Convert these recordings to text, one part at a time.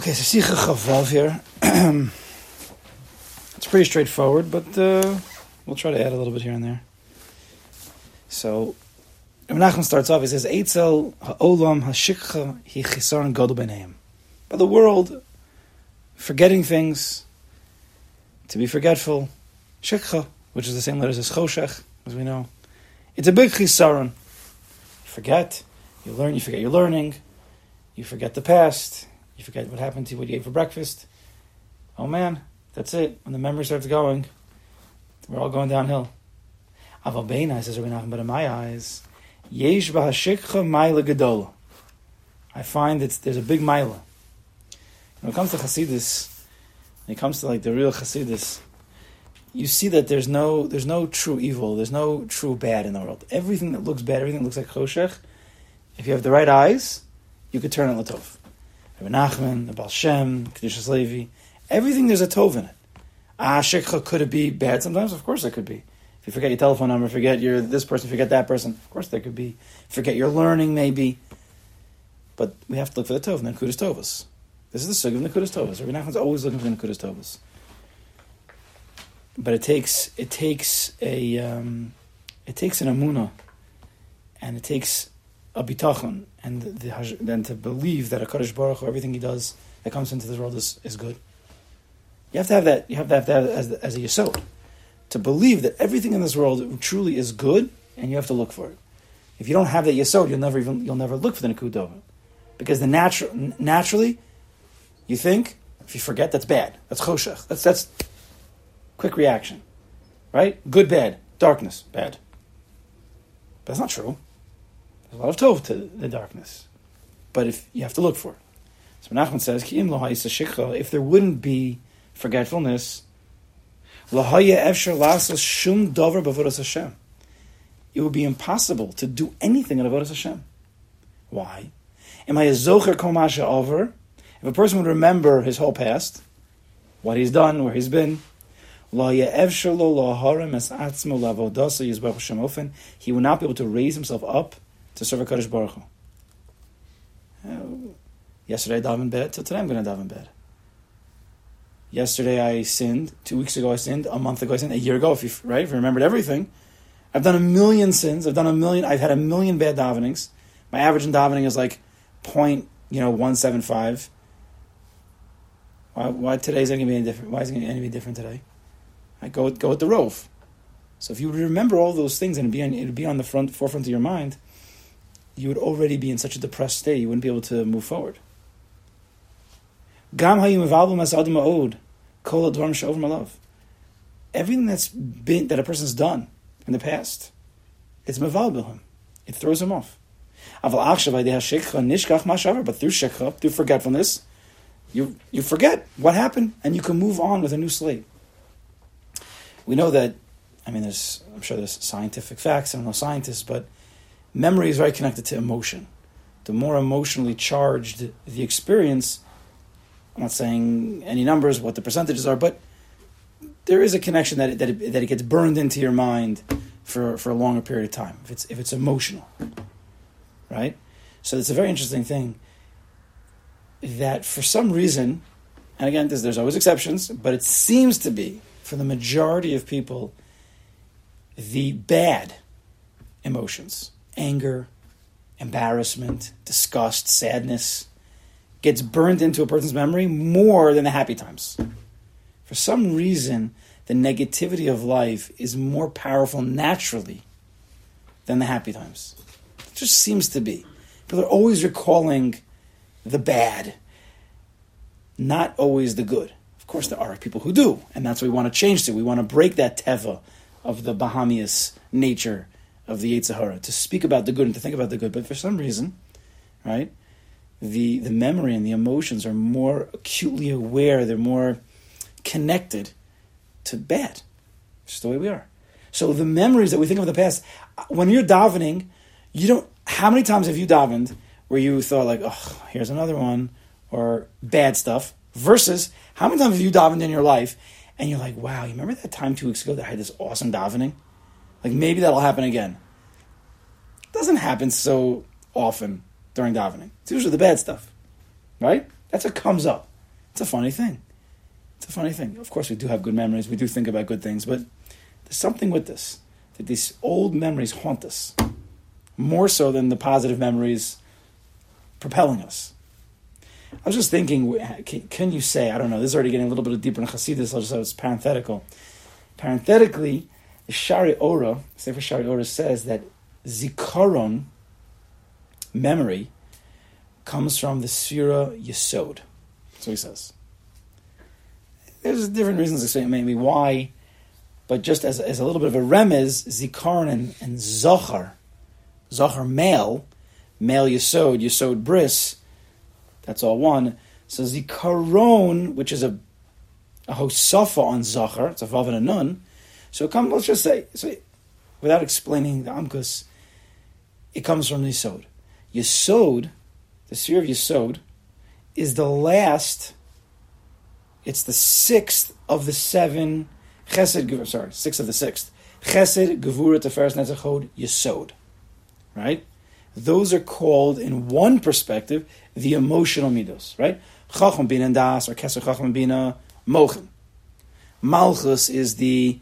Okay, so Sicha Chavav here. it's pretty straightforward, but uh, we'll try to add a little bit here and there. So, Menachem starts off, he says, Eitzel ha'olam ha'shikcha hi chisaron godel b'neim. By the world, forgetting things, to be forgetful, shikcha, which is the same letters as choshech, as we know. It's a big chisaron. You forget, you learn, you forget your learning, you forget the past, you forget what happened to you, what you ate for breakfast. Oh man, that's it. When the memory starts going, we're all going downhill. Aval Beina says Rabbi Nachman, but in my eyes, yesh b'hashikcha maila gedola. I find that there's a big maila. When it comes to Hasidus, when it comes to like the real Hasidus, you see that there's no there's no true evil, there's no true bad in the world. Everything that looks bad, everything that looks like choshech, if you have the right eyes, you could turn it latov. Rabbi Nachman, the Baal Shem, Kedushas Levi, everything there's a tov in it. Ah, shikha, could it be bad sometimes? Of course it could be. If you forget your telephone number, forget your this person, forget that person, of course there could be. Forget your learning, maybe. But we have to look for the tov, Then Nekudas Tovas. This is the sug of the Nekudas Tovas. Rabbi Nachman's always looking for the Nekudas Tovas. But it takes it takes a um, it takes an amuna, and it takes a bitachon, and the, then to believe that a Kaddish Baruch everything he does that comes into this world is, is good. You have to have that. You have to have that as, as a yisod to believe that everything in this world truly is good, and you have to look for it. If you don't have that yisod, you'll never even you'll never look for the nekudah, because the natural naturally, you think if you forget that's bad. That's choshech. That's that's quick reaction, right? Good, bad, darkness, bad. But that's not true. There's a lot of tov to the darkness, but if you have to look for it. So Nachman says, Ki if there wouldn't be forgetfulness, shum dover Hashem. it would be impossible to do anything in Avodas Hashem. Why? Am I a zocher komasha over? If a person would remember his whole past, what he's done, where he's been, he will not be able to raise himself up to serve a Kaddish Baruch Hu. Uh, yesterday I davened bed, till today I'm going to daven bed. Yesterday I sinned. Two weeks ago I sinned. A month ago I sinned. A year ago, if you right, if you remembered everything, I've done a million sins. I've done a million. I've had a million bad davenings. My average in davening is like point, you know, one seven five. Why, why today's going to be any different? Why is it going to be any different today? I go go with the rove. So if you remember all those things and it'd be on, it'd be on the front forefront of your mind, you would already be in such a depressed state. You wouldn't be able to move forward. Everything that's been that a person's done in the past, it's mevalbel him. It throws him off. But through shekha, through forgetfulness, you you forget what happened and you can move on with a new slate. We know that. I mean, there's I'm sure there's scientific facts. I don't know scientists, but memory is very connected to emotion. The more emotionally charged the experience, I'm not saying any numbers, what the percentages are, but there is a connection that it, that it, that it gets burned into your mind for, for a longer period of time if it's if it's emotional, right? So it's a very interesting thing that for some reason, and again, there's, there's always exceptions, but it seems to be for the majority of people the bad emotions, anger, embarrassment, disgust, sadness, gets burned into a person's memory more than the happy times. For some reason, the negativity of life is more powerful naturally than the happy times. It just seems to be. People are always recalling the bad, not always the good. Of course, there are people who do, and that's what we want to change to. We want to break that teva of the Bahamian nature of the Yetzer Hara, to speak about the good and to think about the good. But for some reason, right, the, the memory and the emotions are more acutely aware, they're more connected to bad. It's just the way we are. So the memories that we think of the past, uh, when you're davening, you don't. How many times have you davened where you thought like, "Oh, here's another one," or bad stuff? Versus how many times have you davened in your life and you're like, "Wow, you remember that time two weeks ago that I had this awesome davening? Like maybe that'll happen again." It doesn't happen so often during davening. It's usually the bad stuff, right? That's what comes up. It's a funny thing. It's a funny thing. Of course, we do have good memories. We do think about good things, but there's something with this that these old memories haunt us more so than the positive memories propelling us. I was just thinking, can, you say, I don't know, this is already getting a little bit deeper in Hasidus, say it's parenthetical. Parenthetically, the Shaarei Orah, Sefer Shaarei Orah says that zikaron, memory, comes from the Sira Yesod. What he says. There's different reasons to say maybe why, but just as, as a little bit of a remez, zikaron and, and zohar, zohar male, male Yesod, Yesod bris, that's all one. So zikaron, which is a a hosafa on zachar, it's a vav and a nun. So come, let's just say, without explaining the amkus, it comes from Yisod. Yisod, the seer of Yisod, is the last. It's the sixth of the seven chesed. Sorry, sixth of the sixth chesed gevura teferes netzachod Yisod. Right, those are called in one perspective the emotional midos. Right, chacham bin and das or keser chacham bina mochen. Malchus is the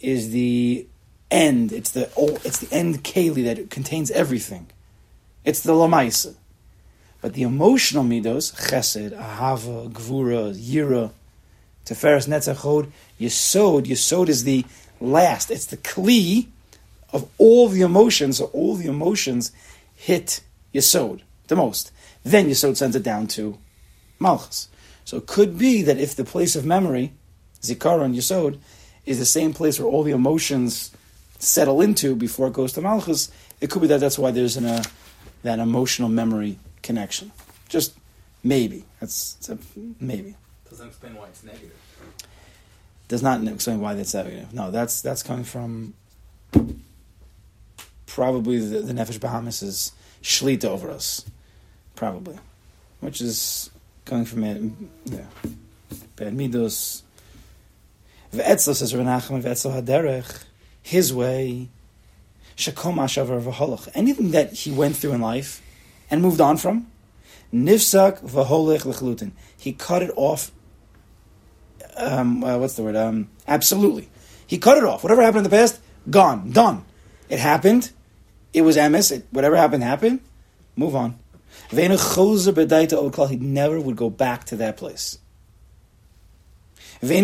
is the end. It's the it's the end keli that contains everything. It's the lamaisa. But the emotional midos, chesed, ahava, gvura, yira, teferes, netzachod, yesod. Yesod is the last. It's the kli of all the emotions. So all the emotions hit yesod the most. Then yesod sends it down to malchus. So it could be that if the place of memory, zikaron, yesod, is the same place where all the emotions settle into before it goes to malchus, it could be that that's why there's an, uh, that emotional memory connection. Just maybe. That's a, maybe. Doesn't explain why it's negative. Does not explain why that's negative. No, that's that's coming from probably the, the Nefesh Bahamas is shlita over us, probably, which is coming from it. Yeah, bad midos. Ve'etzel says Rabbi Nachman ve'etzel haderech, his way. Shakom ashavar v'holach. Anything that he went through in life and moved on from, nifsak v'holech l'chlutin. He cut it off. Um, uh, what's the word? Um, absolutely. He cut it off. Whatever happened in the past, gone, done. It happened. It was emes. It, whatever happened, happened. Move on. He never would go back to that place. He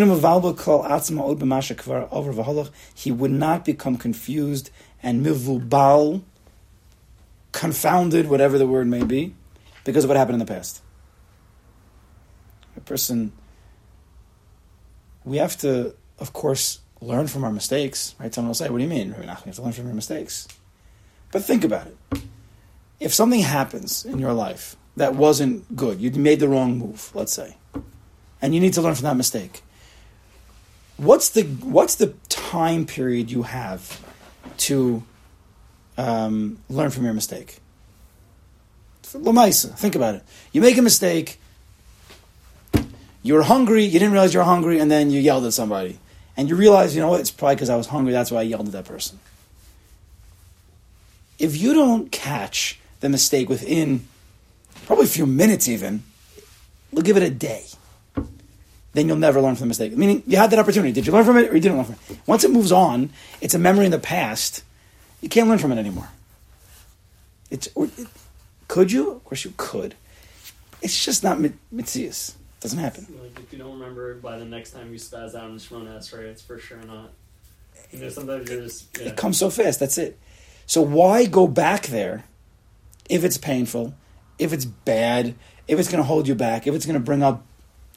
would not become confused and mivubal, confounded, whatever the word may be, because of what happened in the past. A person, we have to, of course, learn from our mistakes, right? Someone will say, What do you mean? We have to learn from your mistakes. But think about it. If something happens in your life that wasn't good, you made the wrong move, let's say, and you need to learn from that mistake. What's the what's the time period you have to um, learn from your mistake? Lamaisa, think about it. You make a mistake. You were hungry. You didn't realize you were hungry, and then you yelled at somebody, and you realize, you know what? It's probably because I was hungry. That's why I yelled at that person. If you don't catch the mistake within probably a few minutes, even, we'll give it a day. Then you'll never learn from the mistake. Meaning, you had that opportunity. Did you learn from it, or you didn't learn from it? Once it moves on, it's a memory in the past. You can't learn from it anymore. It's or, it, could you? Of course, you could. It's just not mitzias. It doesn't happen. Like if you don't remember by the next time you spaz out in the Shemona Esrei, it's for sure not. You know, sometimes you're just yeah. It comes so fast. That's it. So why go back there if it's painful, if it's bad, if it's going to hold you back, if it's going to bring up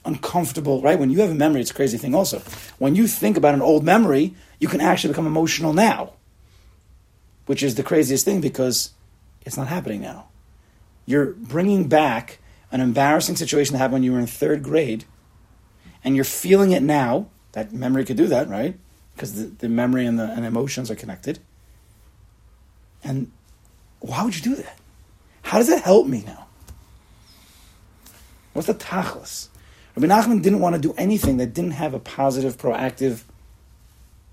uncomfortable, right? When you have a memory, it's a crazy thing also. When you think about an old memory, you can actually become emotional now, which is the craziest thing because it's not happening now. You're bringing back an embarrassing situation that happened when you were in third grade, and you're feeling it now. That memory could do that, right? Because the, the memory and the and emotions are connected. And why would you do that? How does that help me now? What's the tachlis? Rabbi Nachman didn't want to do anything that didn't have a positive, proactive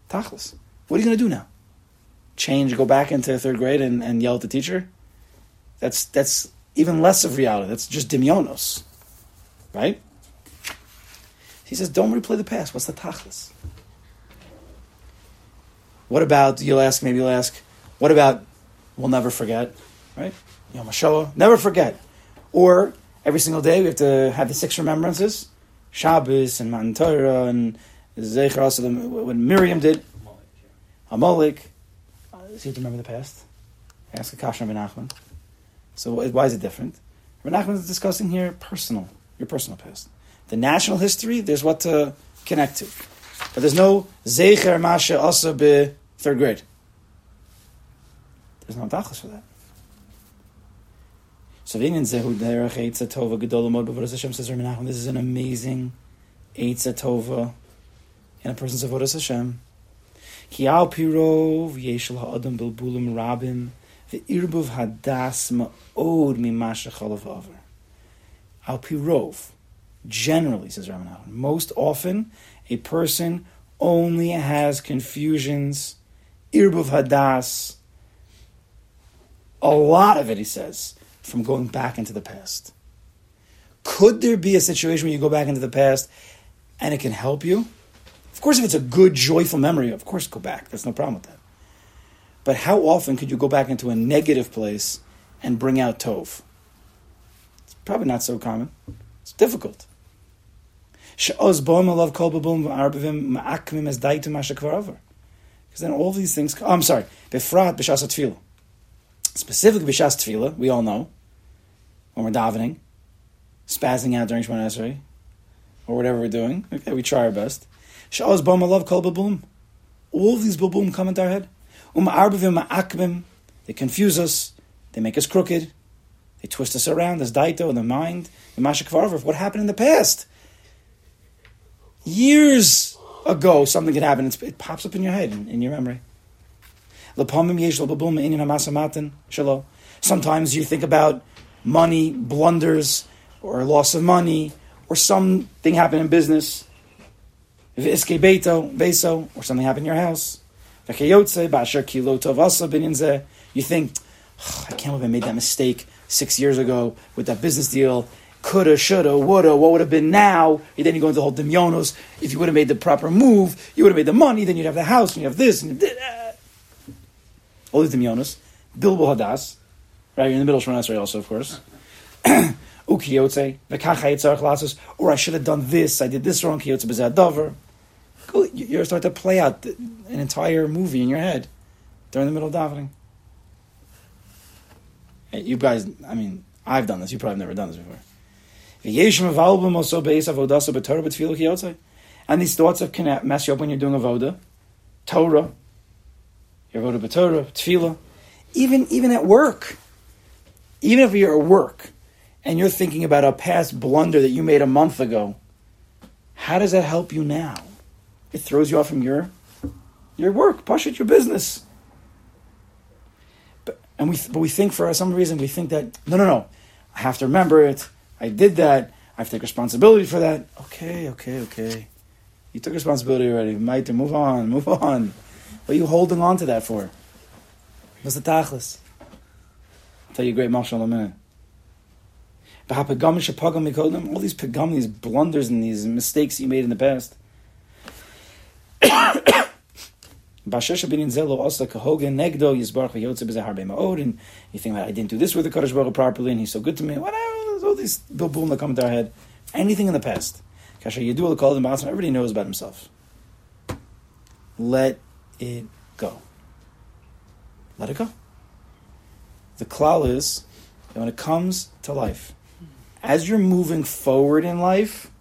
tachlis. What are you going to do now? Change, go back into third grade and, and yell at the teacher? That's that's even less of reality. That's just dimionos, right? He says, don't replay the past. What's the tachlis? What about, you'll ask, maybe you'll ask, what about we'll never forget, right? Yom HaShoah, never forget. Or every single day we have to have the six remembrances, Shabbos and Matan Torah and Zecher also what Miriam did, Amalek. Uh, you have to remember the past. Ask a Kasha Nachman. So why is it different? Nachman is discussing here personal, your personal past. The national history, there's what to connect to. But there's no Zecher Masha also be third grade. There's no tachlis for that. This is an amazing Eitza Tova in a person's Avodas Hashem. Ki al pirov yeshel ha'adam bilbulim rabim ve'irbuv hadas ma'od mimasha chalav aver. Al pirov, generally, says Ramanah, most often a person only has confusions, irbuv hadas, a lot of it, he says, from going back into the past. Could there be a situation where you go back into the past and it can help you? Of course, if it's a good, joyful memory, of course, go back. There's no problem with that. But how often could you go back into a negative place and bring out Tov? It's probably not so common. It's difficult. Because then all these things. Oh, I'm sorry. Befrat b'shas tefillah. Specifically b'shas tefillah, we all know when we're davening, spazzing out during Shemona Esrei, or whatever we're doing. Okay, we try our best. Sha'oz love kol babum. All of these babum come into our head. Um arbavim ma'akbim. They confuse us. They make us crooked. They twist us around. There's daito in the mind. The mashakvarver. What happened in the past? Years ago, something could happen. it pops up in your head, in, in your memory. Sometimes you think about money, blunders, or loss of money, or something happened in business. beso, or something happened in your house. You think, oh, I can't believe I made that mistake six years ago with that business deal. Coulda, shoulda, woulda, what would have been now? And then you go into the whole. If you would have made the proper move, you would have made the money, then you'd have the house, and you have this, and all these demionos. Bilbo Hadas, right? You're in the middle of Shemon also, of course. Ukiyotze, v'kachayit or I should have done this, I did this wrong, kiyotze b'zadavar. You're starting to play out an entire movie in your head during the middle of davening. You guys, I mean, I've done this. You probably have never done this before. And these thoughts of can mess you up when you're doing avoda, Torah, your avoda b'Torah, tefillah, even even at work, even if you're at work and you're thinking about a past blunder that you made a month ago, how does that help you now? It throws you off from your your work, push it, your business. But and we but we think for some reason we think that no no no, I have to remember it. I did that. I have to take responsibility for that. Okay, okay, okay. You took responsibility already. Might move on, move on. What are you holding on to that for? What's the tachlis? Tell you a great marshal in a minute. All these pagam, these blunders and these mistakes you made in the past. And you think that I didn't do this with the Kaddish Baruch properly, and he's so good to me. Whatever, all these bilbul that come into our head. Anything in the past. Everybody knows about himself. Let it go. Let it go. The klal is that when it comes to life, as you're moving forward in life,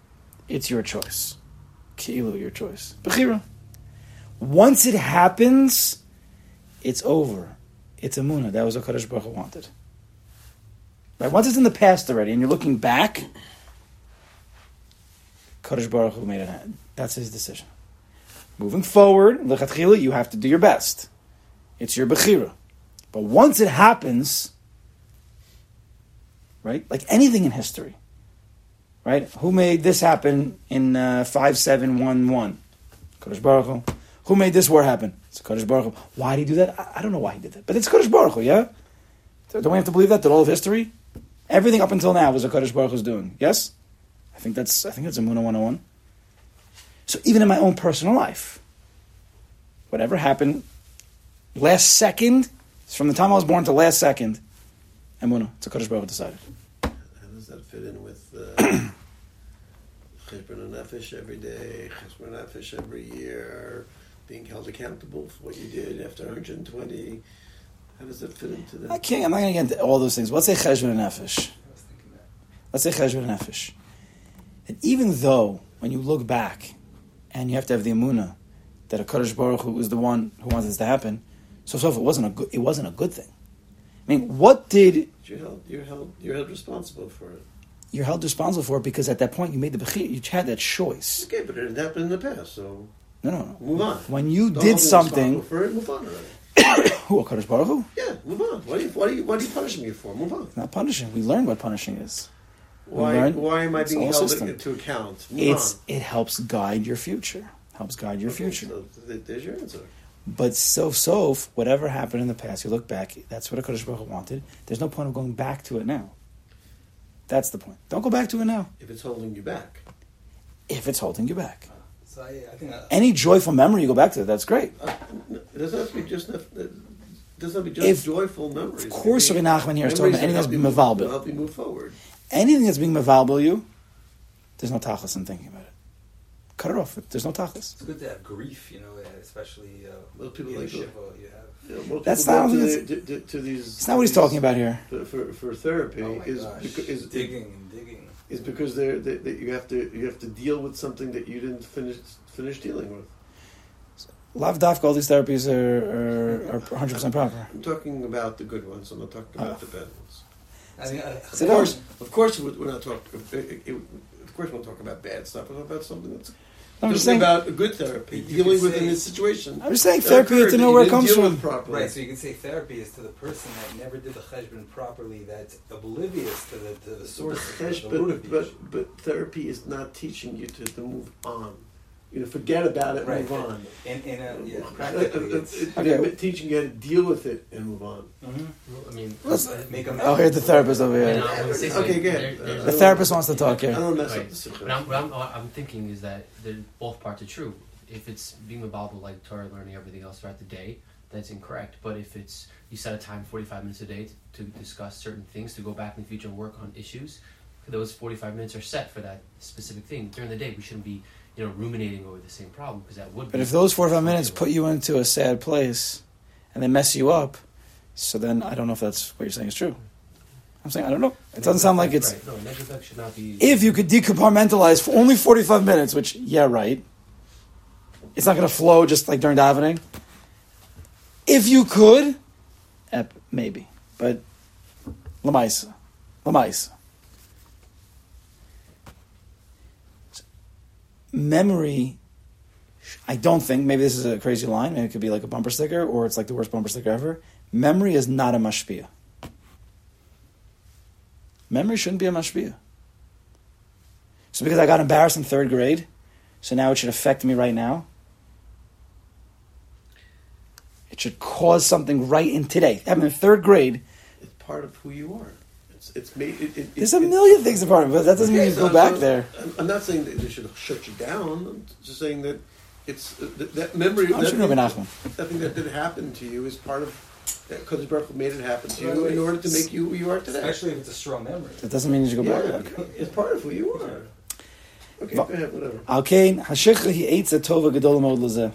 it's your choice. Kilo, your choice. Bechira. Once it happens, it's over. It's a muna. That was what Kaddish Baruch Hu wanted. Right? Once it's in the past already, and you're looking back, Kaddish Baruch Hu made it. That's his decision. Moving forward, lechatchila, you have to do your best. It's your bechira. But once it happens, right? Like anything in history, right? Who made this happen in uh, 5711? Kaddish Baruch Hu. Who made this war happen? It's Kaddish Baruch Hu. Why did he do that? I, I don't know why he did that. But it's Kaddish Baruch Hu, yeah? Don't we have to believe that? That all of history? Everything up until now was a Kaddish Baruch Hu's doing. Yes? I think that's I think that's a Muna 101. So even in my own personal life, whatever happened last second, from the time I was born to last second, Emunah, it's a Kodesh Baruch decided. How does that fit in with uh, Cheshbon Nefesh every day, Cheshbon Nefesh every year, being held accountable for what you did after 120? How does that fit into that? I can't, I'm not going to get into all those things. Let's say Cheshbon Nefesh. I was thinking that. Let's say Cheshbon Nefesh. And even though, when you look back, and you have to have the Emunah, that a Kodesh Baruch Hu was the one who wants this to happen, so so if it wasn't a good, it wasn't a good thing. I mean, what did You're held, you're held, you're held responsible for it. you're held responsible for? It because at that point you made the bechir, you had that choice. Okay, but it happened in the past, so No, no, no. move on. When you Don't did something, for it, move on already. who Baruch Hu? Yeah, move on. What are you, what are you, what are you punishing me for? Move on. Not punishing. We learned what punishing is. We Why, learned- why am I being held system. to account? Move It's on. it helps guide your future. Helps guide your Okay, future. So there's your answer. But so so whatever happened in the past, you look back. That's what a Kodesh Baruch Hu wanted. There's no point of going back to it now. That's the point. Don't go back to it now If it's holding you back. if it's holding you back. So I, I think that, Any joyful memory you go back to, that's great. Uh, it doesn't have to be just. It doesn't have to be just If- joyful memories. Of course, It Rabbi can be Nachman here is talking about anything that that's help you mevalbel. move- Help you move forward. Anything that's being mevalbel you, there's no tachlis in thinking about it. Cut it off. There's no tachlis. it's good to have grief, you know, especially uh, Well, people like Shiva, you have. You know, That's not what to, the, to, to these. It's not what he's these- talking about here. For, for, for therapy Oh my is gosh, because is, digging and digging. is because they're, they, they, you have to you have to deal with something that you didn't finish finish dealing with. Lav dafka, all these therapies are, are, are 100% proper. I'm talking about the good ones. I'm not talking about Ah. the bad ones. I mean, uh, Of course, of course, we're we're not talking. Of course, we'll talk about bad stuff. We'll talk about something that's I'm just saying, about a good therapy, You dealing with say- this situation. I'm just saying therapy occurred to know where it comes from. properly. right, so you can say therapy is to the person that never did the cheshbon properly, that's oblivious to the to the But, source, chesh- the root of but, the issue. but, but therapy is not teaching you to, to move on. You know, forget about it and Right. move on. In, in a, yeah, Uh, practically, uh, it's, Okay. teaching you how to deal with it and move on. Mhm. Well, I mean, Let's- make a I'll hear the therapist over here. I would Okay, good. There- there's The Uh, therapist wants to talk I here. don't mess Right. up the situation. But I'm, what I'm, what I'm thinking is that both parts are true. If it's being involved with like Torah learning, everything else throughout the day, that's incorrect. But if it's you set a time, 45 minutes a day, to, to discuss certain things, to go back in the future and work on issues, those 45 minutes are set for that specific thing. During the day, we shouldn't be, you know, ruminating over the same problem because that would. But if those 45 minutes put you into a sad place and they mess you up, so then I don't know if that's what you're saying is true. I'm saying I don't know. It doesn't sound like it's. Right. No, negative should not be. If you could decompartmentalize for only 45 minutes, which, yeah, right. It's not going to flow just like during davening. If you could, eh, maybe. But, lamaisa. Lamaisa. Memory, I don't think, maybe this is a crazy line, maybe it could be like a bumper sticker, or it's like the worst bumper sticker ever. Memory is not a mashpia. Memory shouldn't be a mashpia. So because I got embarrassed in third grade, so now it should affect me right now. It should cause something right in today. I'm in third grade. It's part of who you are. It's it's made. It, it, There's it, a million things apart, but that doesn't mean you so- go back so there. I'm- I'm not saying that they should shut you down. I'm just saying that it's uh, that, that memory. I'm that sure Rabbi thing- Nachman. That thing that did happen to you is part of because Baruch Hu made it happen to you Right, right. in order to make you who you are today. especially if it's a strong memory. That doesn't mean you should go yeah, back. it's part of who you are. Okay, But- go ahead, whatever. Al kain hashicha hi eitz a tova gadol mod lezeh.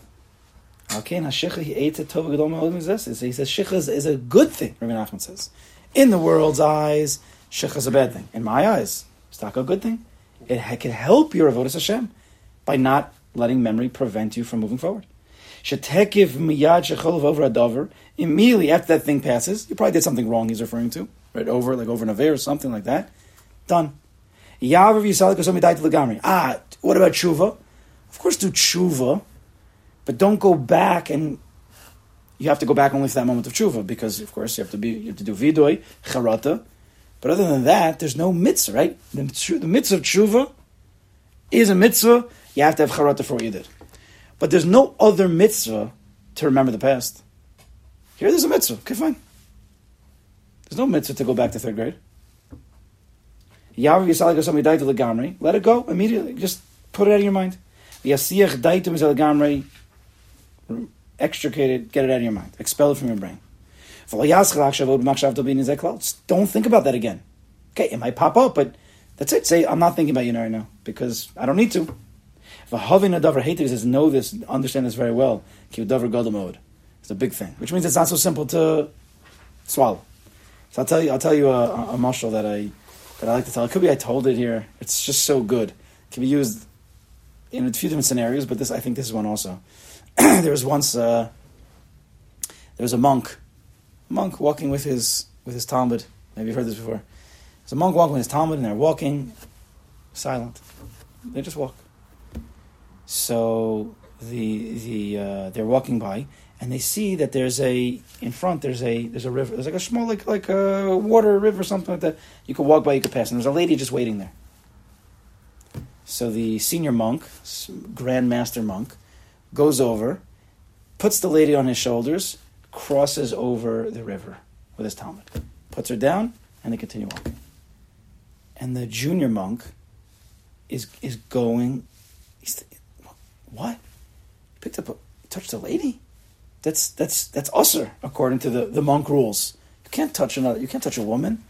Al kain hashicha hi eitz a tova gadol mod lezeh. So He says shicha is, is a good thing. Rabbi Nachman says, in the world's eyes, shicha is a bad thing. In my eyes, it's not a good thing. It can help your avodas Hashem by not letting memory prevent you from moving forward. Shetekiv miyad shecholov over a dover. Immediately after that thing passes, you probably did something wrong. He's referring to right over, like over an or something like that. Done. Yavar Yisrael Kosomidai Lagamri. Ah, what about tshuva? Of course, do tshuva, but don't go back and you have to go back only for that moment of tshuva because, of course, you have to be you have to do vidoy charata. But other than that, there's no mitzvah, right? The, the mitzvah of tshuva is a mitzvah. You have to have charata for what you did, but there's no other mitzvah to remember the past. Here, there's a mitzvah. Okay, fine. There's no mitzvah to go back to third grade. Yav Yisrael Kosomidai Lagamri. Let it go immediately. Just put it out of your mind. V'yasiach daitum zel gamrei. Extricate it, get it out of your mind, expel it from your brain. Don't think about that again. Okay, it might pop up, but that's it. Say, I'm not thinking about you right now because I don't need to. V'havin adavar hated says, know this, understand this very well. Ki davar gadol mode. It's a big thing, which means it's not so simple to swallow. So I'll tell you, I'll tell you a, a, that I that I like to tell. It could be I told it here. It's just so good. It can be used in a few different scenarios, but this I think this is one also. there was once uh, there was a monk, a monk walking with his with his Talmud. Maybe you've heard this before. There's a monk walking with his Talmud, and they're walking silent. They just walk. So the the uh, they're walking by, and they see that there's a in front there's a there's a river there's like a small like like a water river something like that you could walk by you could pass and there's a lady just waiting there so the senior monk grand master monk goes over puts the lady on his shoulders crosses over the river with his talmud puts her down and they continue walking and the junior monk is is going he's what He picked up a touched a lady that's that's that's usher according to the, the monk rules. You can't touch another. You can't touch a woman.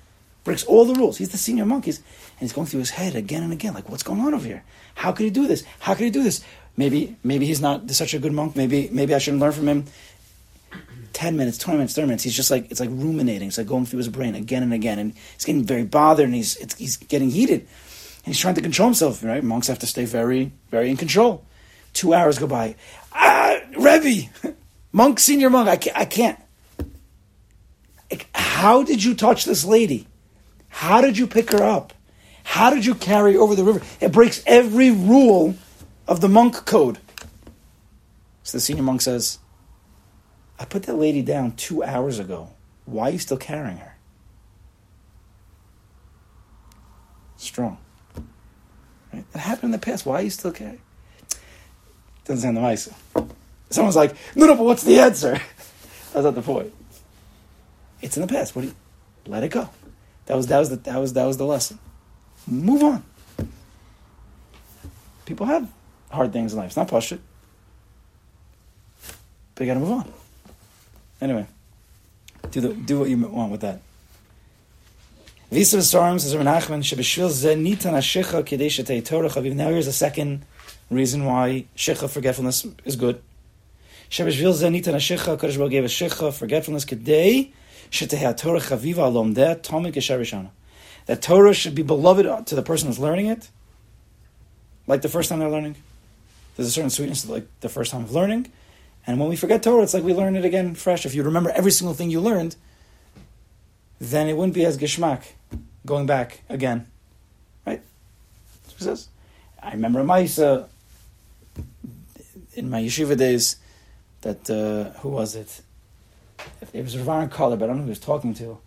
Breaks all the rules. He's the senior monk. He's and he's going through his head again and again. Like, what's going on over here? How could he do this? How could he do this? Maybe maybe he's not such a good monk. Maybe maybe I shouldn't learn from him. Ten minutes, twenty minutes, thirty minutes. He's just like it's like ruminating. It's like going through his brain again and again, and he's getting very bothered, and he's he's getting heated, and he's trying to control himself. Right? Monks have to stay very very in control. Two hours go by. Ah, Rebbe. Monk, senior monk, I can't. I can't. How did you touch this lady? How did you pick her up? How did you carry over the river? It breaks every rule of the monk code. So the senior monk says, I put that lady down two hours ago. Why are you still carrying her? Strong. Right? That happened in the past. Why are you still carrying? Doesn't sound nice. Someone's like, no, no, but what's the answer? That's not the point. It's in the past. What do you let it go? That was that was the that was that was the lesson. Move on. People have hard things in life. It's not push it. But you gotta move on. Anyway. Do the do what you want with that. Visa of Storms is Nachman Shebeshvil Ze Nitan Ashicha Kedei Shetei Torah Chaviv. Now here's a second reason why Shicha forgetfulness is good. Shebeshvil Ze Nitan Ashicha Kodesh Baruch gave a Shicha forgetfulness Kedei Shetei Torah Chaviva Alom Deh Tomik Esharishana. That Torah should be beloved to the person who's learning it, like the first time they're learning. There's a certain sweetness like the first time of learning. And when we forget Torah, it's like we learn it again fresh. If you remember every single thing you learned, then it wouldn't be as geschmack going back again. Right? It says. I remember Maisa in my yeshiva days that, uh, who was it? It was Rav Kotler, but I don't know who he was talking to.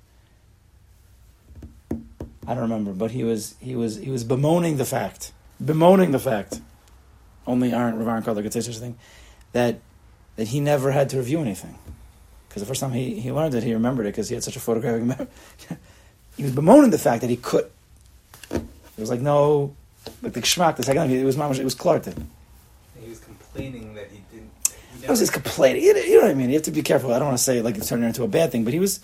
I don't remember, but he was he was he was bemoaning the fact, bemoaning the fact. Only Aaron Rav Kotler could say such a thing, that that he never had to review anything, because the first time he, he learned it, he remembered it because he had such a photographic memory. he was bemoaning the fact that he could. It was like no, like the schmack, The second time it was it was Clark. He was complaining that he didn't. He That was his complaining. You know, you know what I mean? You have to be careful. I don't want to say like it's turning into a bad thing, but he was.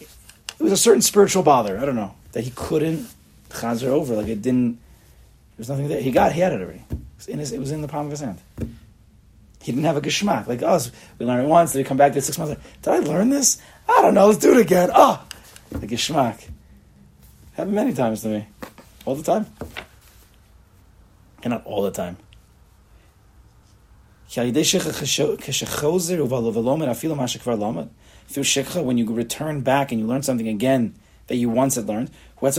It was a certain spiritual bother. I don't know that he couldn't chazer over. Like it didn't. There's nothing there. He got. He had it already. It was in, his, it was in the palm of his hand. He didn't have a geschmack like us. We learned it once. Then we come back to six months. Later, Did I learn this? I don't know. Let's do it again. Oh, the geschmack. Happened many times to me, all the time. And not all the time. Through shikha, when you return back and you learn something again that you once had learned, it's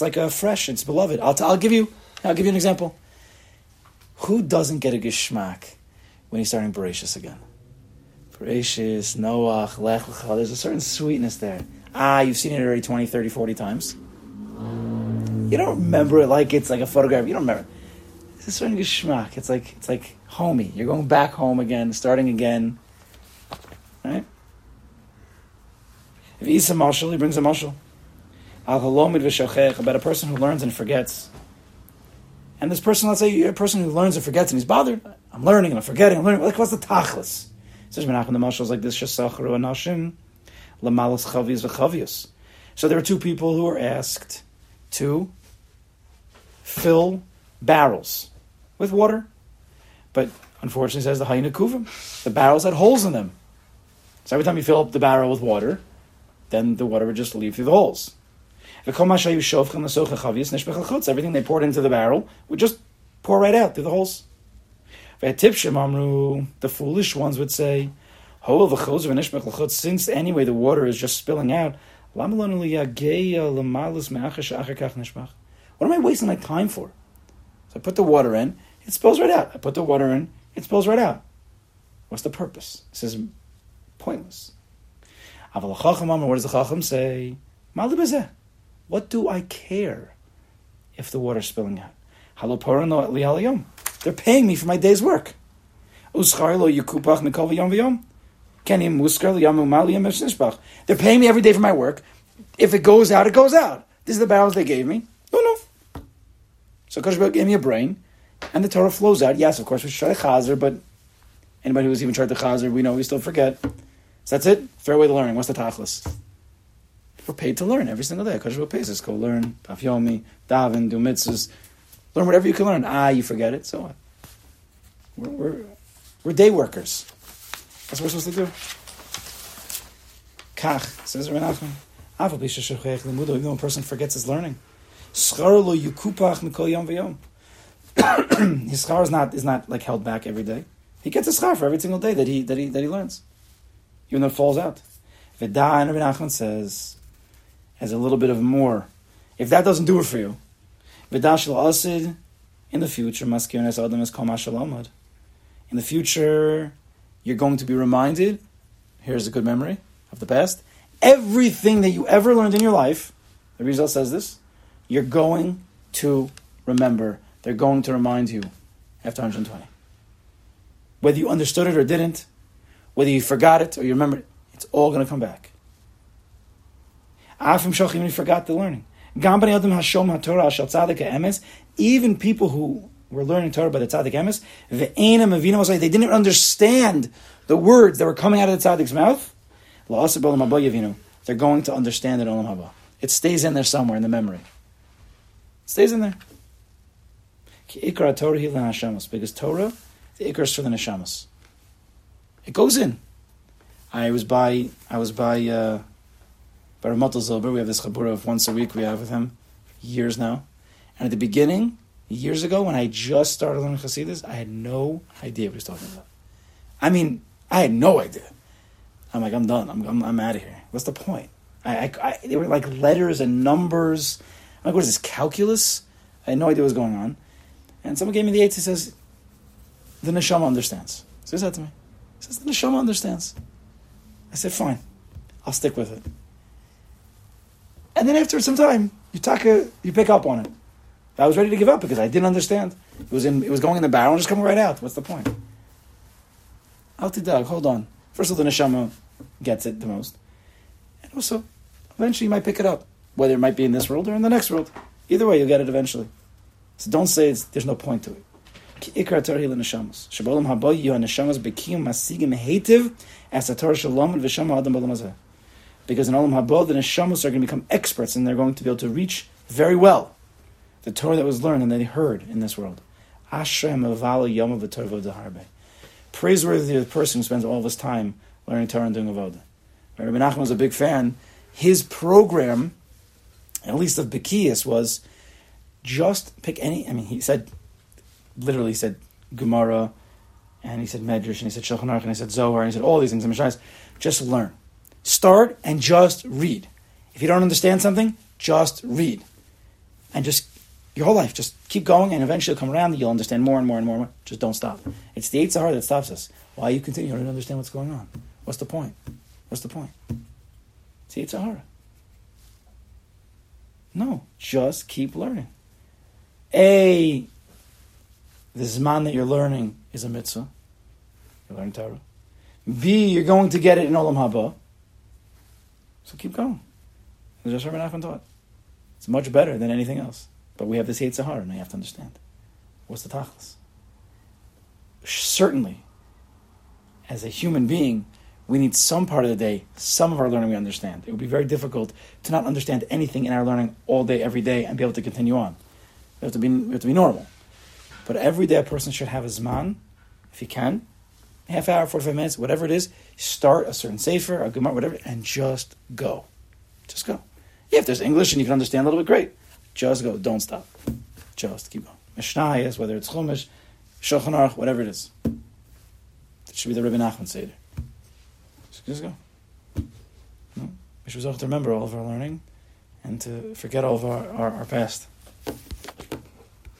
like a fresh, it's beloved. I'll, I'll give you, I'll give you an example. Who doesn't get a geschmack when he's starting Bereshis again? Bereshis, Noach, Lech Lecha, there's a certain sweetness there. Ah, you've seen it already 20, 30, 40 times. You don't remember it like it's like a photograph. You don't remember. It's a certain geschmack. It's like it's like homey. You're going back home again, starting again. Right? If he eats a mashal, he brings a mashal. Al halomid v'shachech, about a person who learns and forgets. And this person, let's say you're a person who learns and forgets and he's bothered. I'm learning and I'm forgetting. I'm learning. Like what's the tachlis? Says Menachem the Mashal is like this: Shasacharu anashim lamalas chavius v'chavius. So there are two people who are asked to fill barrels with water, but unfortunately, says the hayna kuvim. The barrels had holes in them. So every time you fill up the barrel with water, then the water would just leave through the holes. Everything they poured into the barrel would just pour right out through the holes. The foolish ones would say, since anyway the water is just spilling out, what am I wasting my time for? So I put the water in, it spills right out. I put the water in, it spills right out. What's the purpose? It says pointless. What does the Chacham say? What do I care if the water's spilling out? They're paying me for my day's work. They're paying me every day for my work. If it goes out, it goes out. This is the barrels they gave me. No, no. So Kosh gave me a brain, and the Torah flows out. Yes, of course, we should try to chazer, but anybody who's even tried to chazer, we know we still forget. So that's it. Fair way to learning. What's the tachlis? We're paid to learn every single day. Kosh pays us. Go learn, Daf Yomi, daven, do mitzvahs. Learn whatever you can learn. Ah, you forget it, so what? We're, we're, we're day workers. That's what we're supposed to do. Kach, says Renachman. Even though a person forgets his learning. His schar is not, is not like held back every day. He gets a schar for every single day that he, that he, that he learns. Even though it falls out. Veda and Rabbi Nachman says, has a little bit of more. If that doesn't do it for you, Vidashal Asid, in the future, Maskirnes Adam is Kamashalamad. In the future, you're going to be reminded, here's a good memory of the past, everything that you ever learned in your life, the Rizal says this, you're going to remember. They're going to remind you after 120. Whether you understood it or didn't, whether you forgot it or you remembered it, it's all going to come back. Afim Shochim, you forgot the learning. Even people who were learning Torah by the Tzaddik Emes, they didn't understand the words that were coming out of the Tzaddik's mouth. They're going to understand it Olam Haba. It stays in there somewhere in the memory. It stays in there. Because Torah, the ikra is for the neshamas. It goes in. I was by I was by uh, by Ramotel Zilber. We have this chabura of once a week we have with him, years now. And at the beginning, years ago, when I just started learning Hasidus, I had no idea what he was talking about. I mean, I had no idea. I'm like, I'm done. I'm, I'm, I'm out of here. What's the point? I, I, I, they were like letters and numbers. I'm like, what is this, calculus? I had no idea what was going on. And someone gave me the eight. He says, the neshama understands. So he said to me, he says, the neshama understands. I said, fine. I'll stick with it. And then after some time, you talk, you pick up on it. I was ready to give up because I didn't understand. It was in, it was going in the barrel and just coming right out. What's the point? Altidag, hold on. First of all, the neshama gets it the most, and also, eventually, you might pick it up, whether it might be in this world or in the next world. Either way, you'll get it eventually. So don't say there's no point to it. Ikra Torah bekiyum masigim Torah shalom v'shama adam because in Olam Haba, the Neshamas are going to become experts and they're going to be able to reach very well the Torah that was learned and that they heard in this world. Praiseworthy the person who spends all of his time learning Torah and doing avodah. Rabbi Nachman was a big fan. His program, at least of Bekias, was just pick any. I mean, he said, literally, he said Gemara, and he said Medrash, and he said Shulchan Aruch, and he said Zohar, and he said all these things. Just learn. Start and just read. If you don't understand something, just read. And just your whole life, just keep going, and eventually you'll come around and you'll understand more and more and more. And more. Just don't stop. It's the Yetzer Hara that stops us. Why you continue? You don't understand what's going on. What's the point? What's the point? It's the Yetzer Hara. No, just keep learning. A, the Zman that you're learning is a mitzvah. You learn Torah. B, you're going to get it in Olam Haba. So keep going. It's just Rabbi Nachman taught. It's much better than anything else. But we have this Sahara, and I have to understand. what's the tachlis? Certainly, as a human being, we need some part of the day, some of our learning we understand. It would be very difficult to not understand anything in our learning all day, every day, and be able to continue on. We have to be, we have to be normal. But every day a person should have his man, if he can, half hour, 45 minutes, whatever it is, start a certain sefer, a gemara, whatever, and just go. Just go. Yeah, if there's English and you can understand a little bit, great. Just go. Don't stop. Just keep going. Mishnayos, whether it's Chumash, Shulchan Aruch, whatever it is. It should be the Rebbe Nachman Seder. Just, just go. No? We should to remember all of our learning and to forget all of our, our, our past.